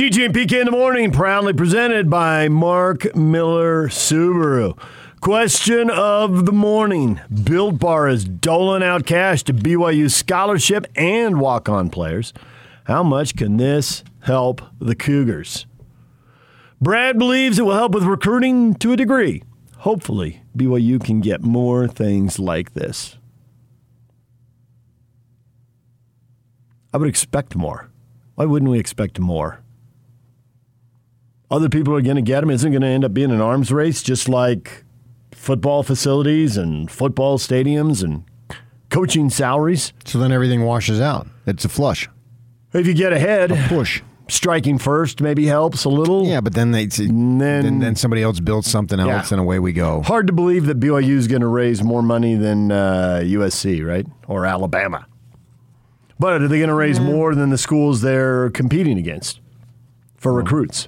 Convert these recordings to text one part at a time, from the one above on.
DJ and PK in the morning, proudly presented by Mark Miller Subaru. Question of the morning Built Bar is doling out cash to BYU scholarship and walk on players. How much can this help the Cougars? Brad believes it will help with recruiting to a degree. Hopefully, BYU can get more things like this. I would expect more. Why wouldn't we expect more? Other people are going to get them. Isn't going to end up being an arms race, just like football facilities and football stadiums and coaching salaries. So then everything washes out. It's a flush. If you get ahead, a push. Striking first maybe helps a little. Yeah, but then they then, then, then somebody else builds something else, yeah. and away we go. Hard to believe that BYU is going to raise more money than uh, USC, right, or Alabama. But are they going to raise more than the schools they're competing against for recruits?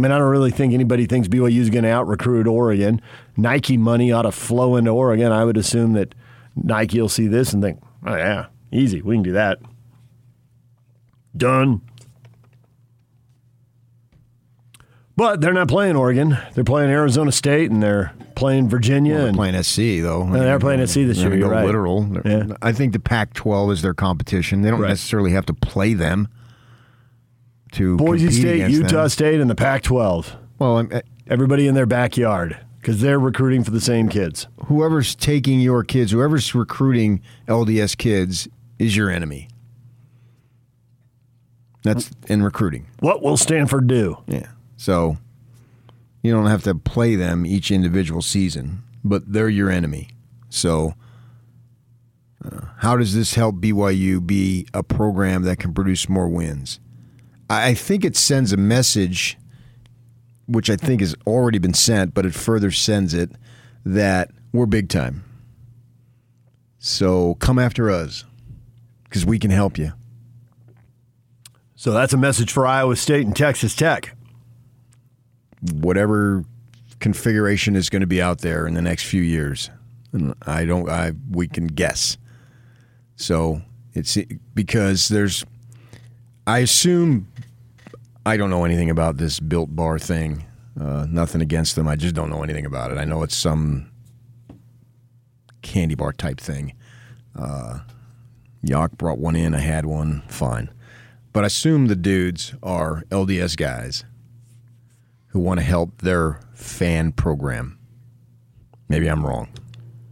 I mean, I don't really think anybody thinks BYU is going to out recruit Oregon. Nike money ought to flow into Oregon. I would assume that Nike will see this and think, oh, yeah, easy. We can do that. Done. But they're not playing Oregon. They're playing Arizona State and they're playing Virginia. Well, and playing SC though. And they're playing SC this year. You're right. Literal. Yeah. I think the Pac-12 is their competition. They don't right. necessarily have to play them. To Boise State, Utah them. State, and the Pac-12. Well, I'm, uh, everybody in their backyard because they're recruiting for the same kids. Whoever's taking your kids, whoever's recruiting LDS kids, is your enemy. That's in recruiting. What will Stanford do? Yeah. So you don't have to play them each individual season, but they're your enemy. So, uh, how does this help BYU be a program that can produce more wins? I think it sends a message, which I think has already been sent, but it further sends it that we're big time. So come after us because we can help you. So that's a message for Iowa State and Texas Tech whatever configuration is going to be out there in the next few years. And I don't. I we can guess. So it's because there's. I assume. I don't know anything about this built bar thing. Uh, nothing against them. I just don't know anything about it. I know it's some candy bar type thing. Uh, Yock brought one in. I had one. Fine. But I assume the dudes are LDS guys who want to help their fan program. Maybe I'm wrong.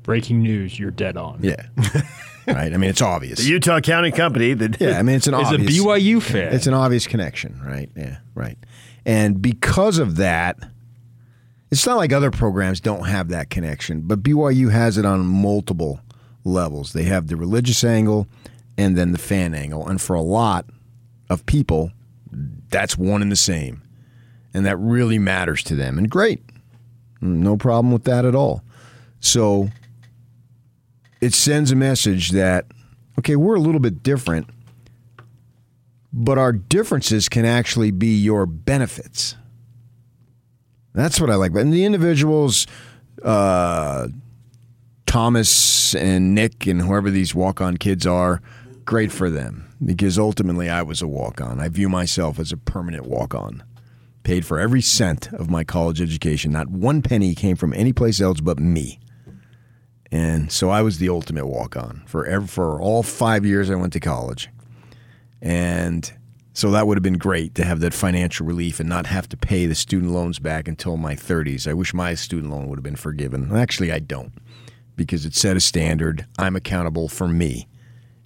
Breaking news, you're dead on. Yeah. right? I mean, it's obvious. The Utah County Company that Yeah, I mean, it's an is obvious a BYU fan. It's an obvious connection, right? Yeah, right. And because of that, it's not like other programs don't have that connection, but BYU has it on multiple levels. They have the religious angle and then the fan angle. And for a lot of people, that's one and the same and that really matters to them. And great, no problem with that at all. So it sends a message that, okay, we're a little bit different, but our differences can actually be your benefits. That's what I like. And the individuals, uh, Thomas and Nick and whoever these walk on kids are, great for them because ultimately I was a walk on. I view myself as a permanent walk on paid for every cent of my college education. Not one penny came from any place else but me. And so I was the ultimate walk on for for all five years I went to college. And so that would have been great to have that financial relief and not have to pay the student loans back until my 30s. I wish my student loan would have been forgiven. Actually, I don't because it set a standard. I'm accountable for me.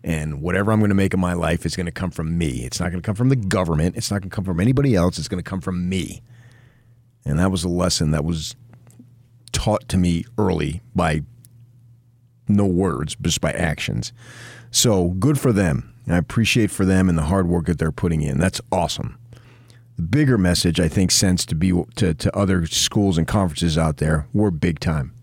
And whatever I'm going to make of my life is going to come from me. It's not going to come from the government. It's not going to come from anybody else. It's going to come from me. And that was a lesson that was taught to me early by no words, just by actions. So good for them. I appreciate for them and the hard work that they're putting in. That's awesome. The bigger message I think sends to be to, to other schools and conferences out there, we're big time.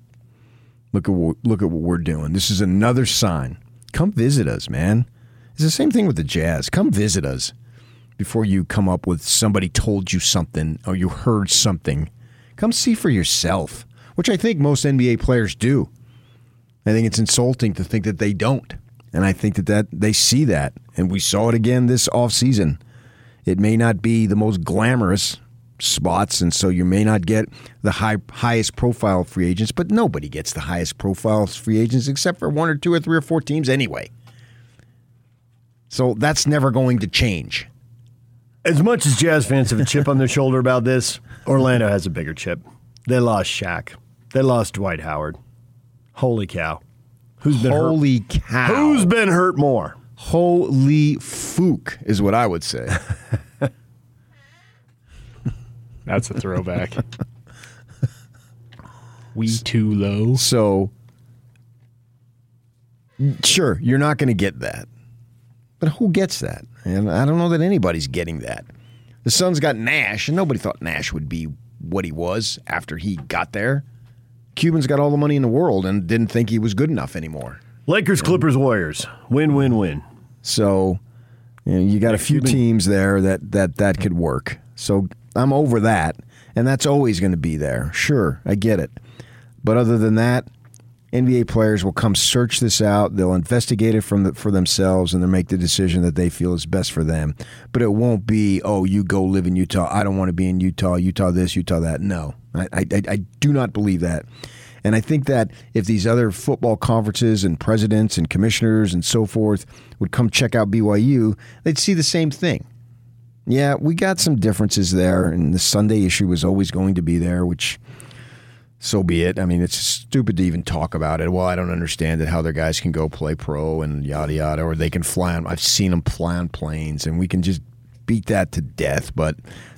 Look at what, look at what we're doing. This is another sign come visit us, man. It's the same thing with the Jazz. Come visit us before you come up with somebody told you something or you heard something. Come see for yourself, which I think most NBA players do. I think it's insulting to think that they don't. And I think that, that they see that. And we saw it again this offseason. It may not be the most glamorous spots, and so you may not get the high, highest profile free agents, but nobody gets the highest profile free agents except for one or two or three or four teams anyway. So that's never going to change. As much as Jazz fans have a chip on their shoulder about this, Orlando has a bigger chip. They lost Shaq. They lost Dwight Howard. Holy cow. Who's been hurt? Holy cow. Who's been hurt more? Holy fook is what I would say. That's a throwback. we too low. So, sure, you're not going to get that. But who gets that? And I don't know that anybody's getting that. The Suns got Nash, and nobody thought Nash would be what he was after he got there. Cubans got all the money in the world and didn't think he was good enough anymore. Lakers, Clippers, Warriors. Win, win, win. So, you, know, you got a few teams there that that that could work. So I'm over that, and that's always going to be there. Sure, I get it. But other than that, NBA players will come search this out. They'll investigate it from the, for themselves, and they'll make the decision that they feel is best for them. But it won't be, oh, you go live in Utah. I don't want to be in Utah. Utah this, Utah that. No, I, I, I- do not believe that. And I think that if these other football conferences and presidents and commissioners and so forth would come check out BYU, they'd see the same thing. Yeah, we got some differences there, and the Sunday issue was always going to be there, which so be it. I mean, it's stupid to even talk about it. Well, I don't understand it how their guys can go play pro and yada yada, or they can fly on. I've seen them fly on planes, and we can just beat that to death. But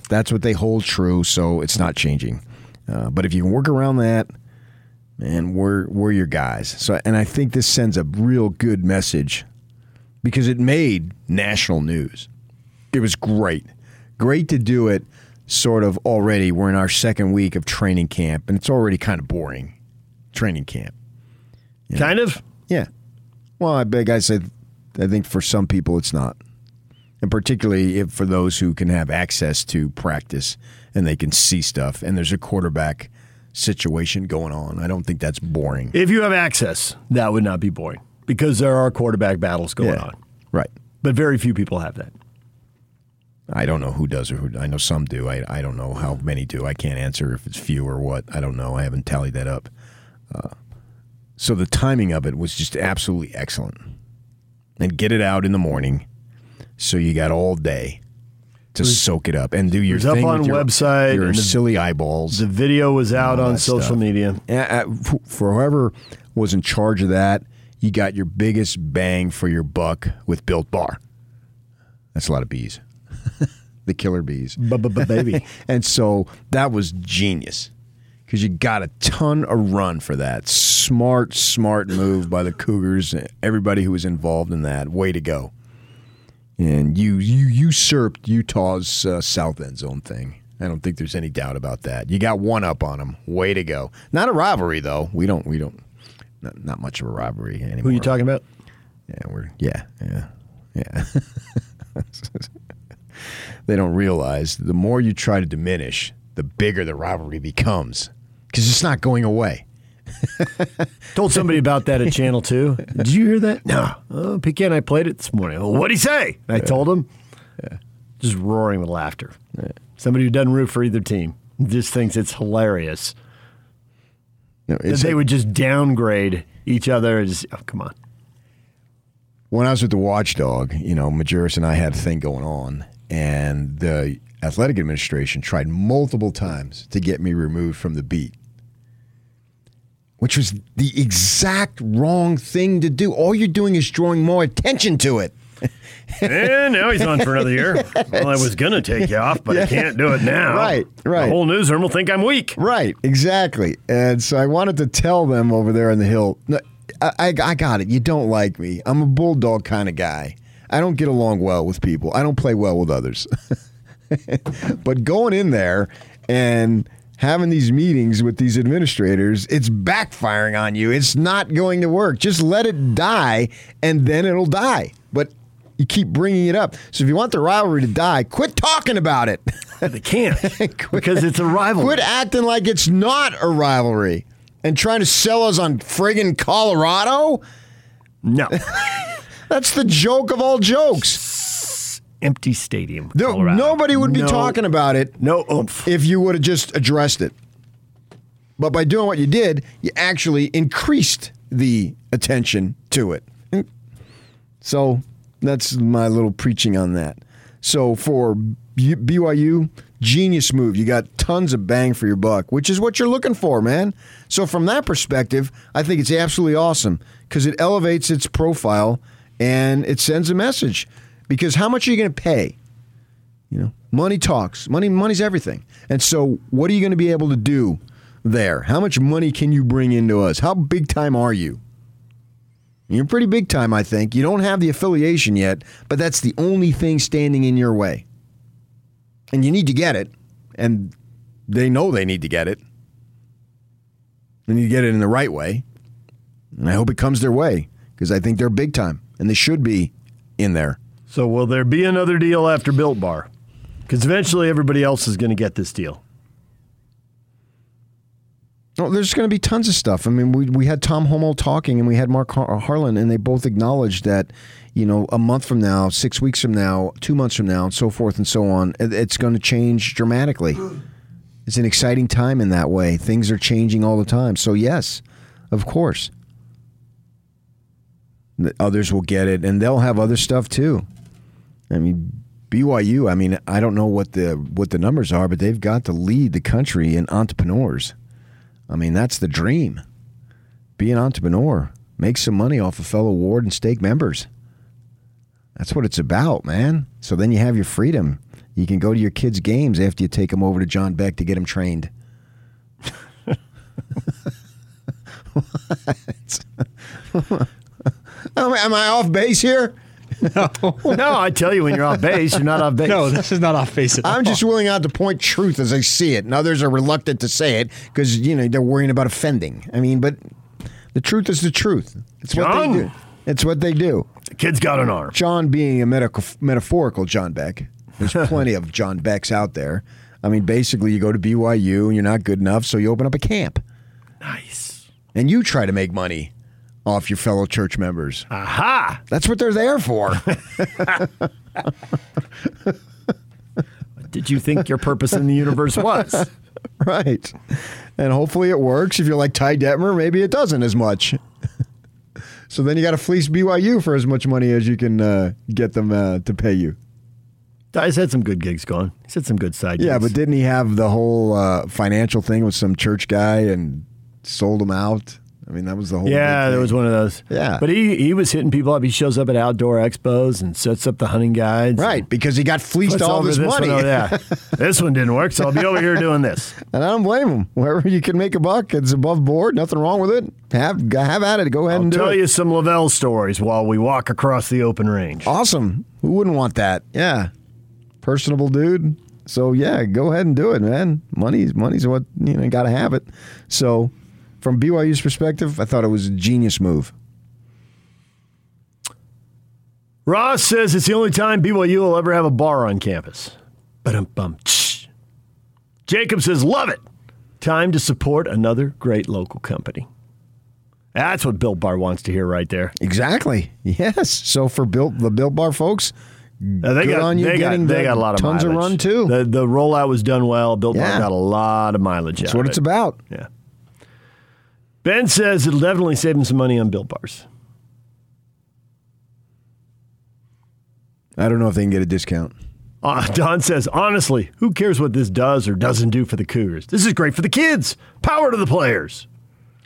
that's what they hold true, so it's not changing. Uh, but if you can work around that, man, we're we're your guys. So, and I think this sends a real good message because it made national news. It was great, great to do it. Sort of already, we're in our second week of training camp, and it's already kind of boring. Training camp, Kind of. yeah. Well, I beg I said, I think for some people it's not, and particularly if for those who can have access to practice and they can see stuff, and there's a quarterback situation going on. I don't think that's boring. If you have access, that would not be boring because there are quarterback battles going Yeah. on. Right. But very few people have that. I don't know who does or who. I know some do. I, I don't know how many do. I can't answer if it's few or what. I don't know. I haven't tallied that up. Uh, so the timing of it was just absolutely excellent. And get it out in the morning, so you got all day to soak it up and do your was up on your, website your and the- silly eyeballs. The video was out on social stuff. media. Yeah, uh, for whoever was in charge of that, you got your biggest bang for your buck with Built Bar. That's a lot of bees. the killer bees. Baby. And so that was genius because you got a ton of run for that. Smart, smart move by the Cougars. Everybody who was involved in that, way to go. And you you usurped Utah's uh, South End Zone thing. I don't think there's any doubt about that. You got one up on them. Way to go. Not a rivalry though. We don't we don't not, not much of a rivalry anymore. Who are you talking about? Yeah, we're yeah, yeah, yeah. they don't realize the more you try to diminish, the bigger the rivalry becomes because it's not going away. Told somebody about that at Channel 2. Did you hear that? No. Oh, PK and I played it this morning. Well, what'd he say? And I told him. Just roaring with laughter. Somebody who doesn't root for either team just thinks it's hilarious No, it's they would just downgrade each other. Just, oh, come on. when I was with the Watchdog, you know, Majerus and I had a thing going on, and the athletic administration tried multiple times to get me removed from the beat, which was the exact wrong thing to do. All you're doing is drawing more attention to it. And now he's on for another year. Well, I was going to take you off, but I can't do it now. Right, right. The whole newsroom will think I'm weak. Right, exactly. And so I wanted to tell them over there on the hill, no, I, I, I got it. You don't like me. I'm a bulldog kind of guy. I don't get along well with people. I don't play well with others. but going in there and having these meetings with these administrators, it's backfiring on you. It's not going to work. Just let it die, and then it'll die. But you keep bringing it up. So if you want the rivalry to die, quit talking about it. They can't because it's a rivalry. Quit acting like it's not a rivalry and trying to sell us on friggin' Colorado. No. That's the joke of all jokes. Empty stadium. No- nobody would be No- talking about it No oomph. if you would have just addressed it. But by doing what you did, you actually increased the attention to it. So that's my little preaching on that. So for BYU, genius move. You got tons of bang for your buck, which is what you're looking for, man. So from that perspective, I think it's absolutely awesome because it elevates its profile and it sends a message. Because how much are you going to pay? You know, money talks. Money, money's everything. And so, what are you going to be able to do there? How much money can you bring into us? How big time are you? You're pretty big time, I think. You don't have the affiliation yet, but that's the only thing standing in your way. And you need to get it, and they know they need to get it. They need to get it in the right way. And I hope it comes their way because I think they're big time, and they should be in there. So will there be another deal after Built Bar? Because eventually everybody else is going to get this deal. No, there's going to be tons of stuff. I mean, we, we had Tom Holmoe talking and we had Mark Har- Harlan, and they both acknowledged that, you know, a month from now, six weeks from now, two months from now, and so forth and so on, it- it's going to change dramatically. It's an exciting time in that way. Things are changing all the time. So, yes, of course. Others will get it, and they'll have other stuff too. I mean, BYU. I mean, I don't know what the what the numbers are, but they've got to lead the country in entrepreneurs. I mean, that's the dream. Be an entrepreneur. Make some money off of fellow ward and stake members. That's what it's about, man. So then you have your freedom. You can go to your kids' games after you take them over to John Beck to get them trained. What? Am I- am I off base here? No, no, I tell you, when you're off base, you're not off base. No, this is not off base at all. I'm just willing out to point truth as I see it, and others are reluctant to say it because you know they're worrying about offending. I mean, but the truth is the truth. It's what John. they do. It's what they do. the kid's got an arm. John being a medical, metaphorical John Beck. There's plenty of John Becks out there. I mean, basically, you go to BYU and you're not good enough, so you open up a camp Nice. and you try to make money off your fellow church members. Aha! That's what they're there for. Did you think your purpose in the universe was? right. And hopefully it works. If you're like Ty Detmer, maybe it doesn't as much. so then you got to fleece BYU for as much money as you can uh, get them uh, to pay you. He's had some good gigs going. He's had some good side Yeah, gigs. Yeah, but didn't he have the whole uh, financial thing with some church guy and sold him out? I mean, that was the whole. Yeah, there was one of those. Yeah. But he, he was hitting people up. He shows up at outdoor expos and sets up the hunting guides. Right, because he got fleeced all this this money. One, oh, yeah. this one didn't work, so I'll be over here doing this. and I don't blame him. Wherever you can make a buck, it's above board. Nothing wrong with it. Have have at it. Go ahead I'll and do tell it. you some LaVell stories while we walk across the open range. Awesome. Who wouldn't want that? Yeah. Personable dude. So yeah, go ahead and do it, man. Money's money's what you know, gotta have it. So from BYU's perspective, I thought it was a genius move. Ross says it's the only time BYU will ever have a bar on campus. Ba-dum-bum. Tsh. Jacob says, love it. Time to support another great local company. That's what Built Bar wants to hear right there. Exactly. Yes. So for Built the Built Bar folks, Uh, they Good got, on you they getting got, they got a lot of tons of run, too. The, the rollout was done well. Built Yeah. Bar got a lot of mileage. that's what of it's about. Yeah. Ben says it'll definitely save him some money on Built Bars. I don't know if they can get a discount. Uh, Don says, honestly, who cares what this does or doesn't do for the Cougars? This is great for the kids. Power to the players.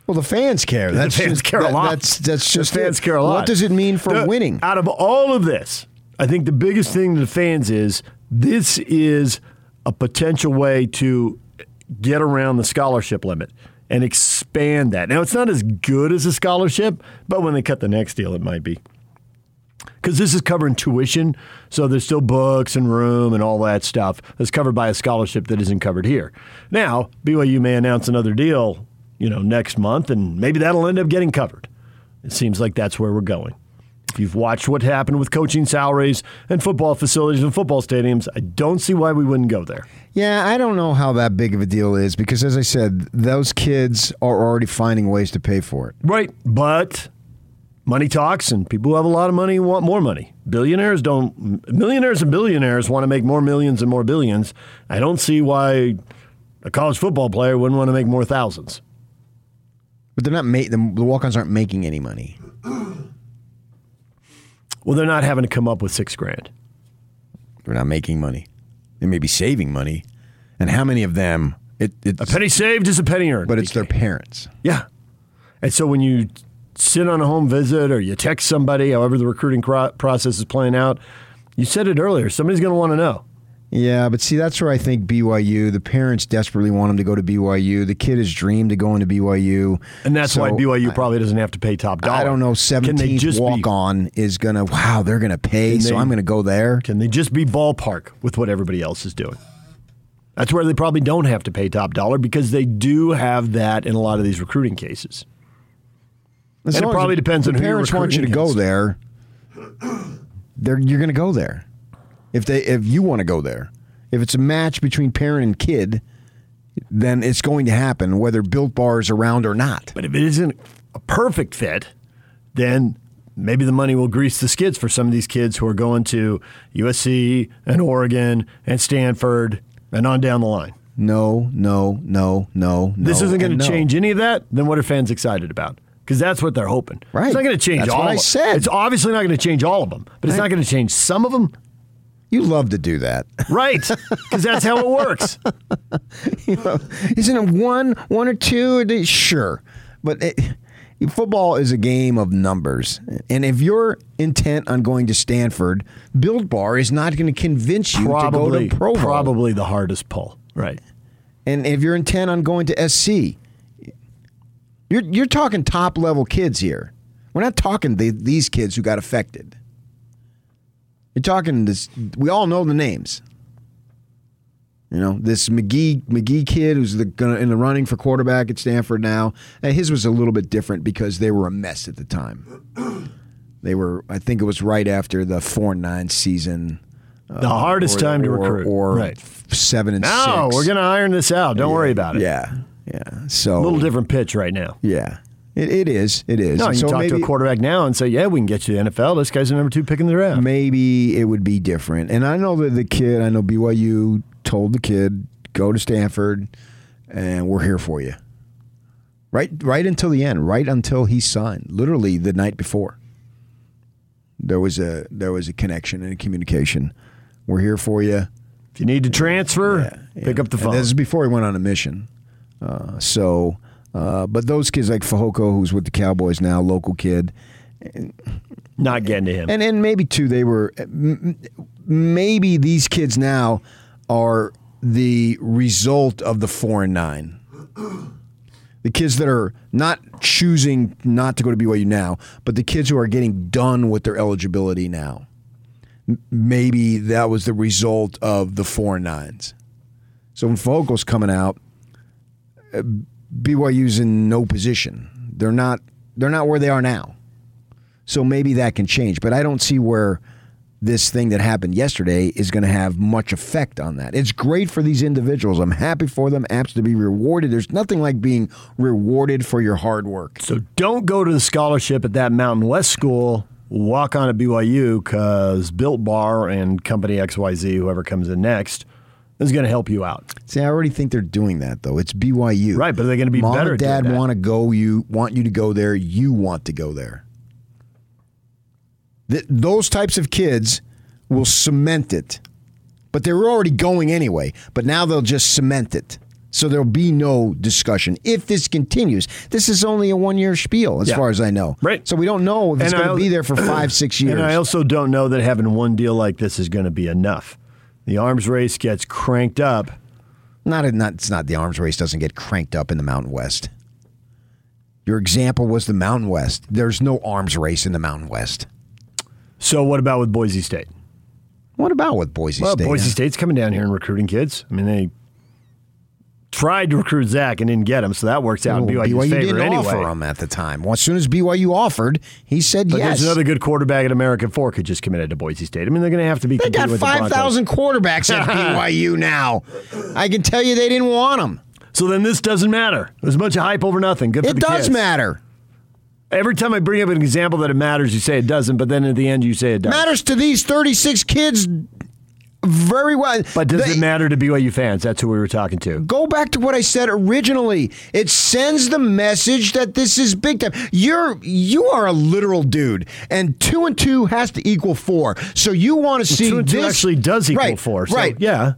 Well, the fans care. The That's fans just, care a that- lot. That's that's The just fans it. care a lot. What does it mean for The- winning? Out of all of this, I think the biggest thing to the fans is this is a potential way to get around the scholarship limit and expand that. Now, it's not as good as a scholarship, but when they cut the next deal, it might be. Because this is covering tuition, so there's still books and room and all that stuff that's covered by a scholarship that isn't covered here. Now, BYU may announce another deal, you know, next month, and maybe that'll end up getting covered. It seems like that's where we're going. If you've watched what happened with coaching salaries and football facilities and football stadiums, I don't see why we wouldn't go there. Yeah, I don't know how that big of a deal is because, as I said, those kids are already finding ways to pay for it. Right. But money talks, and people who have a lot of money want more money. Billionaires don't, millionaires and billionaires want to make more millions and more billions. I don't see why a college football player wouldn't want to make more thousands. But they're not ma- the, the walk-ons aren't making any money. Well, they're not having to come up with six grand. They're not making money. They may be saving money, and how many of them? It, it's, A penny saved is a penny earned. but it's their parents. Yeah. And so when you sit on a home visit or you text somebody, however the recruiting cro- process is playing out, you said it earlier, somebody's going to want to know. Yeah, but see, that's where I think BYU. The parents desperately want him to go to BYU. The kid has dreamed of going to BYU, And that's why So, BYU probably doesn't have to pay top dollar. I don't know. Seventeenth walk be, on is gonna. Wow, they're gonna pay, so they- I'm gonna go there. Can they just be ballpark with what everybody else is doing? That's where they probably don't have to pay top dollar because they do have that in a lot of these recruiting cases. As And it probably depends the on who parents want you to go there. They're, you're going to go there if they if you want to go there. If it's a match between parent and kid, then it's going to happen whether Built Bar is around or not. But if it isn't a perfect fit, then maybe the money will grease the skids for some of these kids who are going to USC and Oregon and Stanford and on down the line. No, no, no, no. This isn't going to no. change any of that. Then what are fans excited about? Because that's what they're hoping. Right. It's not going to change That's all. what I said. It's obviously not going to change all of them, but it's Right. not going to change some of them. You love to do that. Right. Because that's how it works. you know, Isn't it one, one or two? Sure, but it, football is a game of numbers, and if you're intent on going to Stanford, Built Bar is not going to convince you Probably, to go to Provo. probably the hardest pull. Right. And if you're intent on going to SC, you're you're talking top level kids here. We're not talking the, these kids who got affected. You're talking this. We all know the names. You know this McKee McKee kid who's the, gonna, in the running for quarterback at Stanford now. And his was a little bit different because they were a mess at the time. They were. I think it was right after the four and nine season. The uh, hardest or- time to or- recruit. or right. seven and No, six. we're going to iron this out. Don't worry about it. Yeah, yeah. So A little different pitch right now. Yeah, it, it is. It is. No, And you so talk maybe, to a quarterback now and say, "Yeah, we can get you to the NFL. This guy's the number two pick in the draft." maybe it would be different. And I know that the kid. I know BYU told the kid go to Stanford, and we're here for you. Right, right until the end. Right until he signed. Literally the night before. There was a there was a connection and a communication. We're here for you. If you need to transfer, pick up the And phone. this is before he went on a mission. Uh, so, uh, but those kids like Fehoko, who's with the Cowboys now, local kid, Not getting to him. and and maybe too they were maybe these kids now are the result of the four and nine. The kids that are not choosing not to go to BYU now, but the kids who are getting done with their eligibility now. Maybe that was the result of the four and nines. So when Fogel's coming out, uh, BYU's in no position. They're not. They're not where they are now. So maybe that can change. But I don't see where this thing that happened yesterday is going to have much effect on that. It's great for these individuals. I'm happy for them. Apps to be rewarded. There's nothing like being rewarded for your hard work. so don't go to the scholarship at that Mountain West school. Walk on at BYU because Built Bar and Company XYZ, whoever comes in next, is going to help you out. See, I already think they're doing that though. It's BYU. Right, but they're they gonna be Mom better and dad want to go. You want you to go there. You want to go there. Th- those types of kids will cement it, but they were already going anyway. But now they'll just cement it. So there'll be no discussion if this continues. This is only a one-year spiel, as Yeah. far as I know. Right. So we don't know if it's And going to be there for five, six years. And I also don't know that having one deal like this is going to be enough. The arms race gets cranked up. Not, not it's not the arms race doesn't get cranked up in the Mountain West. Your example was the Mountain West. There's no arms race in the Mountain West. So what about with Boise State? What about with Boise Well, State? Boise State's coming down here and recruiting kids. I mean, they tried to recruit Zach and didn't get him, so that works out in Well, BYU's BYU favor didn't anyway. offer him at the time. Well, as soon as BYU offered, he said But yes. there's another good quarterback at American Fork who just committed to Boise State. I mean, they're going to have to be they got five thousand quarterbacks at BYU now. I can tell you they didn't want him. So then this doesn't matter. There's a bunch of hype over nothing. Good for It does kids. matter. Every time I bring up an example that it matters, you say it doesn't, but then at the end you say it does. Matters to these 36 kids very well. But does They- it matter to BYU fans? That's who we were talking to. Go back to what I said originally. It sends the message that this is big time. You're you are a literal dude, and two and two has to equal four. So you want to see Two and two this actually does equal right, four. So, right? Yeah.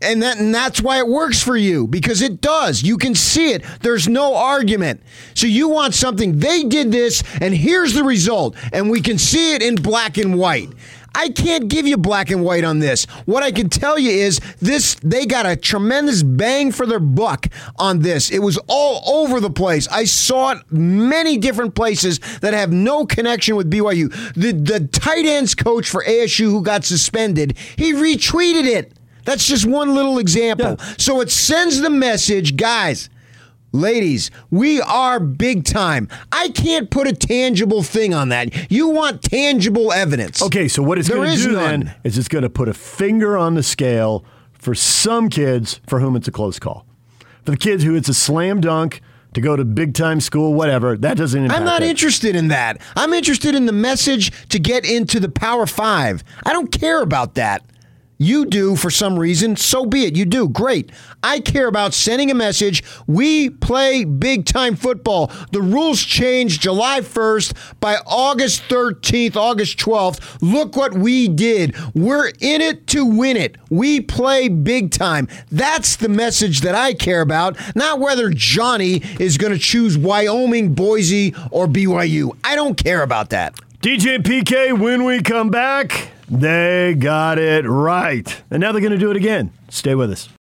and that and that's why it works for you because it does. You can see it. There's no argument. So you want something. They did this, and here's the result, and we can see it in black and white. I can't give you black and white on this. What I can tell you is this they got a tremendous bang for their buck on this. It was all over the place. I saw it many different places that have no connection with BYU. The the tight ends coach for ASU who got suspended, he retweeted it. That's just one little example. So it sends the message, guys, ladies, we are big time. I can't put a tangible thing on that. You want tangible evidence. Okay, so what it's going to do none. then is it's going to put a finger on the scale for some kids for whom it's a close call. For the kids who it's a slam dunk to go to big time school, whatever, that doesn't I'm not it. interested in that. I'm interested in the message to get into the Power Five. I don't care about that. You do for some reason, so be it. You do. Great. I care about sending a message. We play big time football. The rules change July 1st by August 13th, August 12th. Look what we did. We're in it to win it. We play big time. That's the message that I care about, not whether Johnny is going to choose Wyoming, Boise, or BYU. I don't care about that. DJ PK, when we come back, they got it right. And now they're going to do it again. Stay with us.